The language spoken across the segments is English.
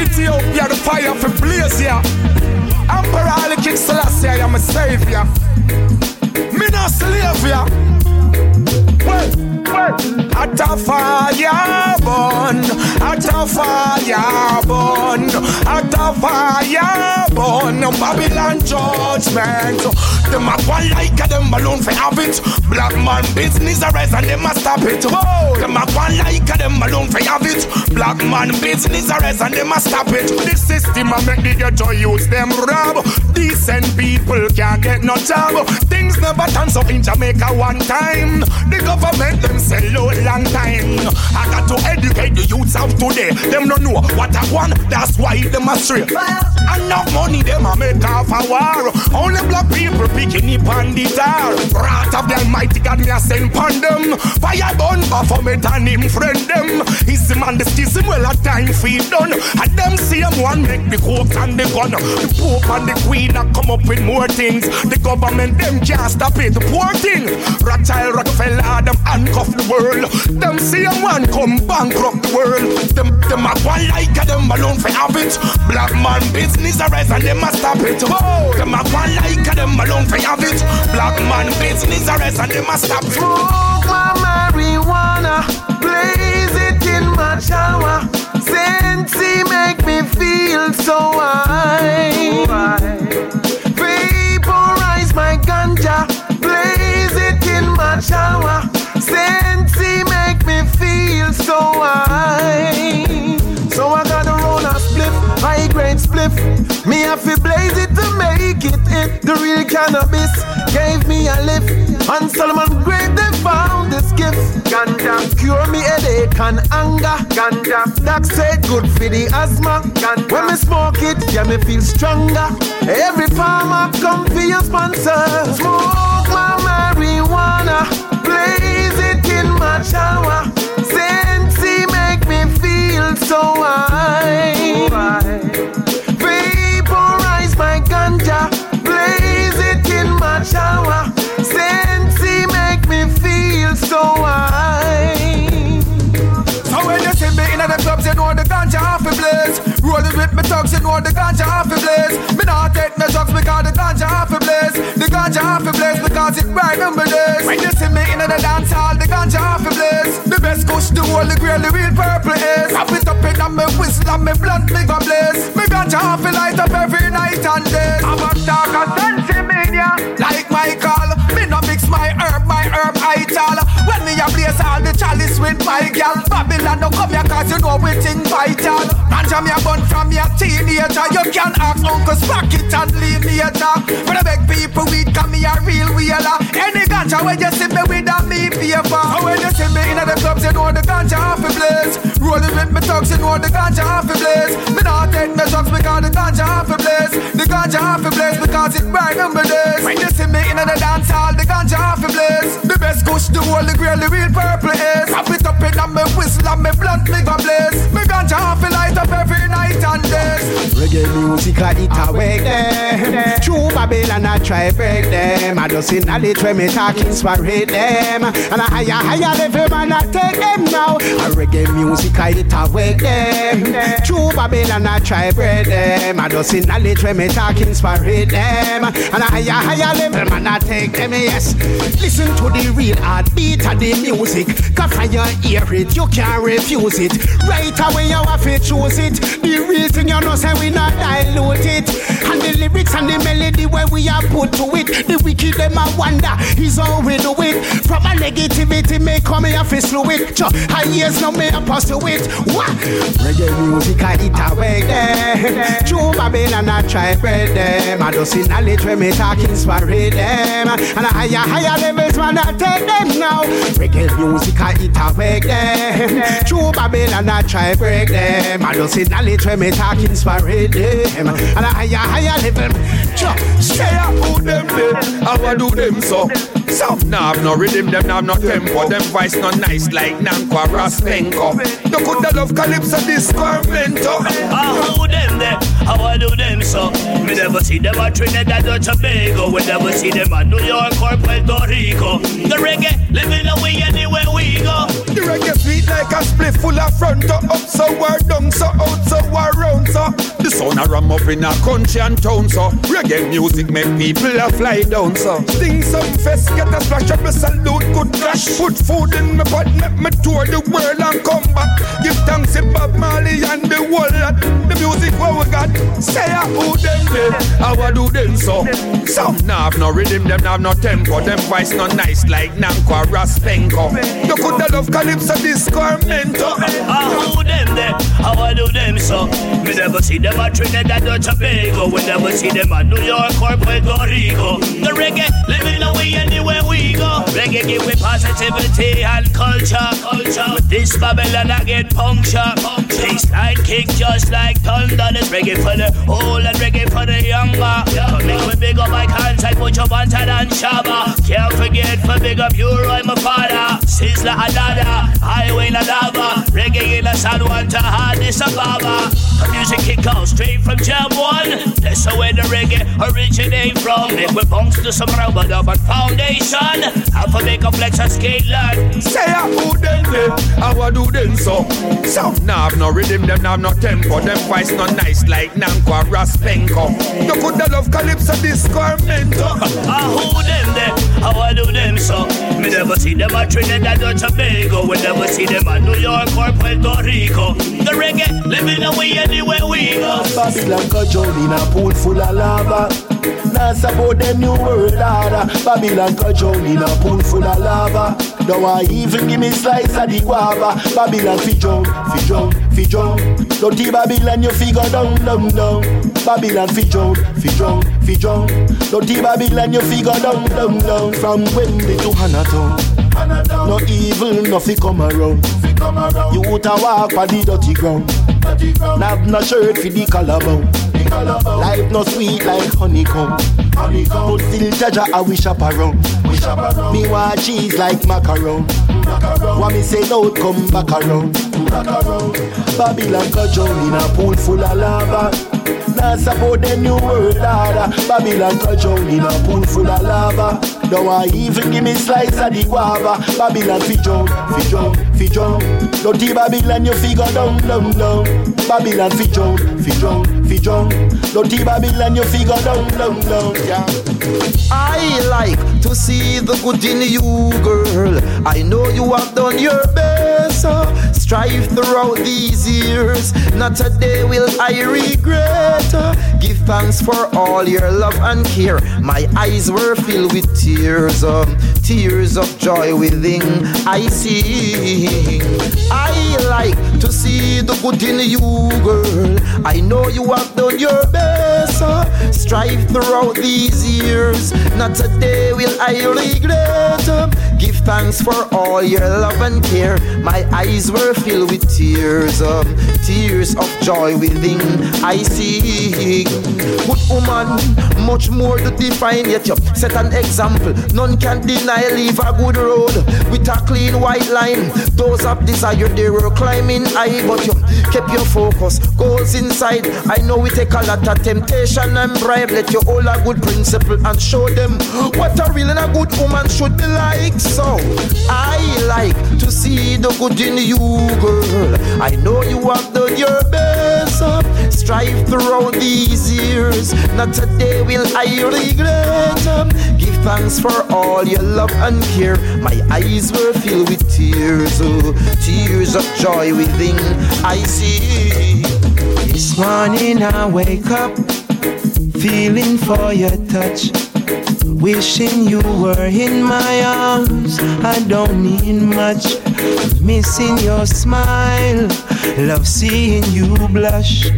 Ethiopia, the fire for blaze, yeah. Emperor Ali King Selassie, I am a savior. Me not slave, yeah. Well, well. At a fire burn, at a fire burn, at a fire burn. Babylon judgment. Them a go like a them balloon for have it. Black man business a rise and them a stop it. Whoa. Them a go like a them balloon for have it. Black man business a rise and them a stop it. The system a make the ghetto use them rob. Decent people can't get no job. Things never turn so in Jamaica one time. The government them sell out long time. I got to educate the youths of today. Them don't know what I want. That's why them a stray. Enough money them a make off a war. Only black people it on. Wrath of the Almighty God, me a send pon them. Fire burn Baphomet and him friend them. His man the schism well a time feed done. And them same one make the coke and the gun. The Pope and the Queen a come up with more things. The government them can't stop it. The poor thing. Rothschild, Rockefeller, them handcuff the world. Them same one come bankrupt the world. Them them a one like a them alone for have it. Black man business arise and them a stop it. Oh, them a one like a them alone fi have it. Black man business arrest and they must stop it. Smoke my marijuana, blaze it in my shower. Sensei make me feel so high. The real cannabis gave me a lift. And Solomon Grave they found this gift. Ganja cure me headache and anger. Ganja that said good for the asthma. Ganja when me smoke it, yeah me feel stronger. Every farmer come for your sponsor. Smoke my marijuana, blaze it in my shower. Sensei make me feel so high. My shower. Sensei make me feel so high. So when you see me in the clubs, you know the ganja off the blaze. Rolling with me thugs, you know the ganja off the blaze. Me not take no drugs because the ganja off the blaze. The ganja off the blaze because it bright number days. When you see me in the dance hall, the ganja off the blaze. The best kush, the holy grail, the real purple is. Wrap it up in me whistle and me blunt, me go blaze. Me ganja off the light up every night and day. Blaze all the chalice with my gal. Babylon no come here cause you know we think vital. Ganja me a bun from your teenager. You can ask Uncle Spark it and leave me later. But I beg people weed come me a real wheeler. Any ganja when you see me with a me paper. And when you see me in the clubs you know the ganja off thugs you know the ganja off the blaze. Me not take me drugs because the ganja off the blaze. The ganja off the blaze because it bright number days. When you see me in the dance hall the ganja off the blaze. The best kush the holy grail the real purple is. Wrap it up in a me whistle and me blunt me go blaze. Me ganja off the light up every night and day. Reggae music a it a wake them True Babylon I try break them I just in knowledge when me talk inspirate them And a higher higher level man I take them now A reggae music a it a wake them True Babylon I try break them. I just in knowledge when me talk inspirate them. And a higher higher level man I take them yes. Listen to the real heartbeat of the music. Cause when you hear it you can't refuse it. Right away you have to choose it. The reason you know say we not lyrics and the melody where we are put to it. The wicked them a wonder is how we do it. From a negativity may come here fi slow it. Cho, I years now me a pursue it. What? Reggae music I eat away them. True Babylon I try bread them. I just see knowledge when me talk inspire them. And a higher higher levels man I take them now. Reggae music I eat away them. True Babylon I try break them. I just see knowledge when me talk inspire them. And a higher higher level Cho, Say I put them dead, how I do them so. Some nah have no rhythm, them nah have no tempo. Them voice not nice like Nankwa Raspenko. You coulda love Calypso Disco or Mento. Ah, who them there? How I do them so? Me never see them at Trinidad or Tobago. We never see them at New York or Puerto Rico. The reggae living away anywhere we go. The reggae sweet like a split full of front to up so we're down so out so we're round so. The sound a ram up in a country and town so. Reggae music make people a fly down so. Sing some fest, get a splash up a salute, good cash. Put food in my pot, make me tour the world and come back. Give thanks to Bob Marley and the world we got. Say a who them there, how I do them so. Some nah have no rhythm, them have no tempo. Them voice no nice like Nankwa Raspenko. You coulda love Calypso Disco or Mento. Ah, who them there? How I do them so? Me never see them at Trinidad or Tobago. We never see them at New York or Puerto Rico. The reggae living away anywhere we go. Reggae give me positivity and culture. Culture. With this Babylon I get puncture. Bassline kick just like thunder. This reggae for the old and reggae for the younger. So make me big up my contact, put your banter and shabba. Can't forget for big up you, Roy, my father. Sizzla Adada, Highway La Lava. Reggae in the San Juan to Addis Ababa. The music kick out straight from Jam 1. That's where the reggae originate from. Make we bounce to some rubber dub and foundation. Make a flex and skate line. Say a who them I how I do them so. Some nah have no rhythm, them nah have no tempo. Them voice no nice like Nankwa Raspenko. You coulda love Calypso Disco or Mento. Ah, who them there? How I do them so? Me never see them at Trinidad or Tobago. We never see them at New York or Puerto Rico. The reggae living away anywhere we go. Babylon control in a pool full of lava. Now support them new world order. Babylon control in a pool full of lava. Don't even give me slice of the guava. Babylon fi jump, fi jump, fi jump. Dirty Babylon you figure down, down, down. Babylon fi jump, fi jump, fi jump. Dirty Babylon you figure down, down, down. From Wembley to Hanaton. No evil, nothing come around. You out a walk on the dirty ground. Have no shirt for the collarbone. Life no sweet like honeycomb. But still Jaja I wish up around. Me want cheese like macaron. What me say no come back around. Babylon control in a pool full of lava. Now support the new world order. Babylon control in a pool full of lava. Don't even give me slice of the guava. Babylon fi jump, fi jump, fi jump. Dirty Babylon you figure down, down, down. Babylon fi jump, fi jump, fi jump. Dirty Babylon you figure down, down, down. Yeah. I like to see the good in you, girl. I know you have done your best. Strive throughout these years. Not a day will I regret. Give thanks for all your love and care. My eyes were filled with tears, um, tears of joy within. I see. I like to see the good in you, girl. I know you have done your best. uh, Strive throughout these years. Not a day will I regret. Give thanks for all your love and care. My eyes were filled with tears, um, tears of joy within. I see. Good woman, much more to define. Yet you set an example. None can deny. Leave a good road with a clean white line. Those of desire they were climbing high, but you kept your focus. Goals inside. I know we take a lot of temptation and bribe. Let you all a good principle and show them what a real and a good woman should be like. So I like to see the good in you, girl. I know you have done your best. Strive throughout these years. Not a day will I regret. um, Give thanks for all your love and care. My eyes were filled with tears, oh, tears of joy within. I see. This morning I wake up feeling for your touch. Wishing you were in my arms. I don't need much. Missing your smile. Love seeing you blush.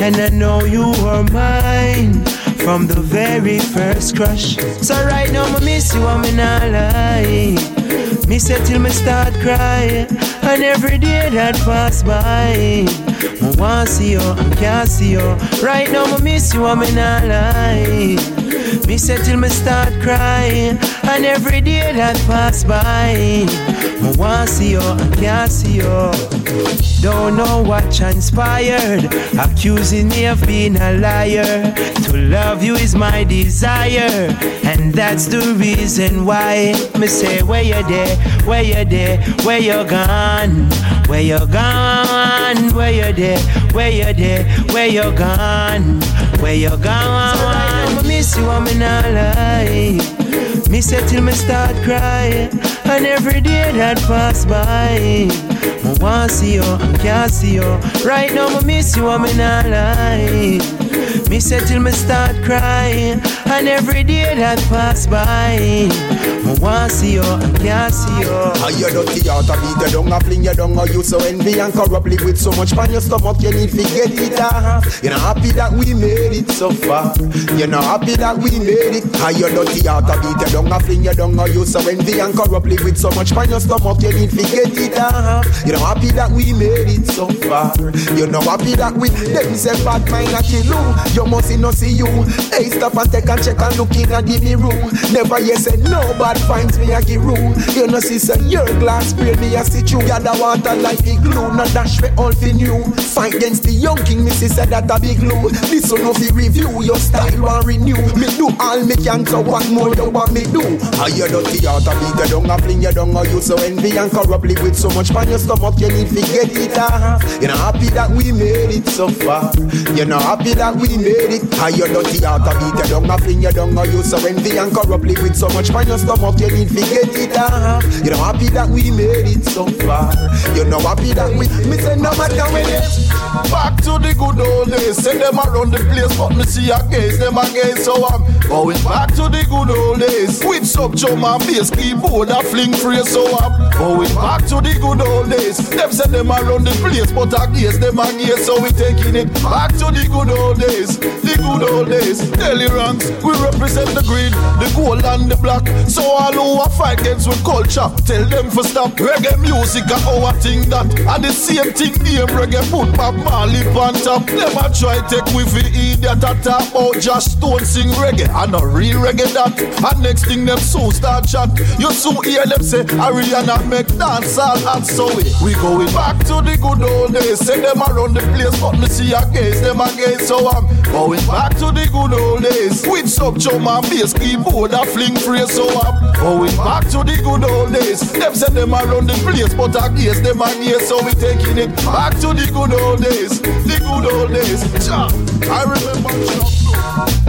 And I know you were mine from the very first crush. So right now I miss you, I'm in a lie. Me say till me start crying, and every day that pass by, me want see you, I can't see you. Right now me miss you, I'm in a lie. Me say till me start crying, and every day that pass by, me want see you, I can't see you. Don't know what transpired, accusing me of being a liar. To love you is my desire, and that's the reason why. Me say, where you there, where you there, where you gone, where you gone, where you there, where you there, where you gone, where you gone. So I miss you, I'm in a lie. Me say till me start crying, and every day that pass by. I want to see you, I can't see you. Right now, I miss you, I'm in a lie. Me say till me start crying, and every day that pass by, I want to see you, I can't see you. How you dirty out a beat you down, a fling you down, you so envy and corruptly with so much pan your stomach, you need to get it off. You're not happy that we made it so far. You're not happy that we made it. How you dirty out a beat you down, a fling you down, you so envy and corruptly with so much pan your stomach, you need to get it off. You're not happy that we made it so far. You're not happy that we. Them say bad mind a kill you. You must no see you. Hey, stop and take a check and look in and give me room. Never you say no bad finds me a give room. You know see say your glass spray me a sit you. Gather water like the glue. No dash for all for new. Fight against the young king, me see say that a big glue. This one of review your style want renew. Me do all me can so what more you want me do? How you dirty out a beat you down a fling you down or you so envy and corruptly with so much pan your stomach you need to get it off. You're not happy that we made it so far. You're not happy that we made it. How you dirty heart a beat you down, a fling you down, or you so envy and corruptly with so much pan your stomach, you need to get it down. You're not happy that we made it so far. You're not happy that we, me say no matter when it's back to the good old days. Send them around the place, but me see against them again, so I'm going back to the good old days. With some drum and bass keyboard, a fling free, so I'm going back to the good old days. Them send them around the place, but against them again, so we taking it back to the good old days the good old days. Daily ranks, we represent the green, the gold and the black. So all who are fight against with culture, tell them for stop. Reggae music a our thing that, and the same thing name reggae put Bob Marley on top. Them a try take with for idiot that talk about just Stone sing reggae, and a real reggae that. And next thing them so start chat, you soon hear them say Ariana make dance all and so we, we going back to the good old days. Send them around the place, but me see against them again. So I'm Going back to the good old days with some chum and bass keyboard a fling phrase so I'm going back to the good old days. Them say them around the place, but I guess them here, so we taking it back to the good old days, the good old days. Cha, I remember.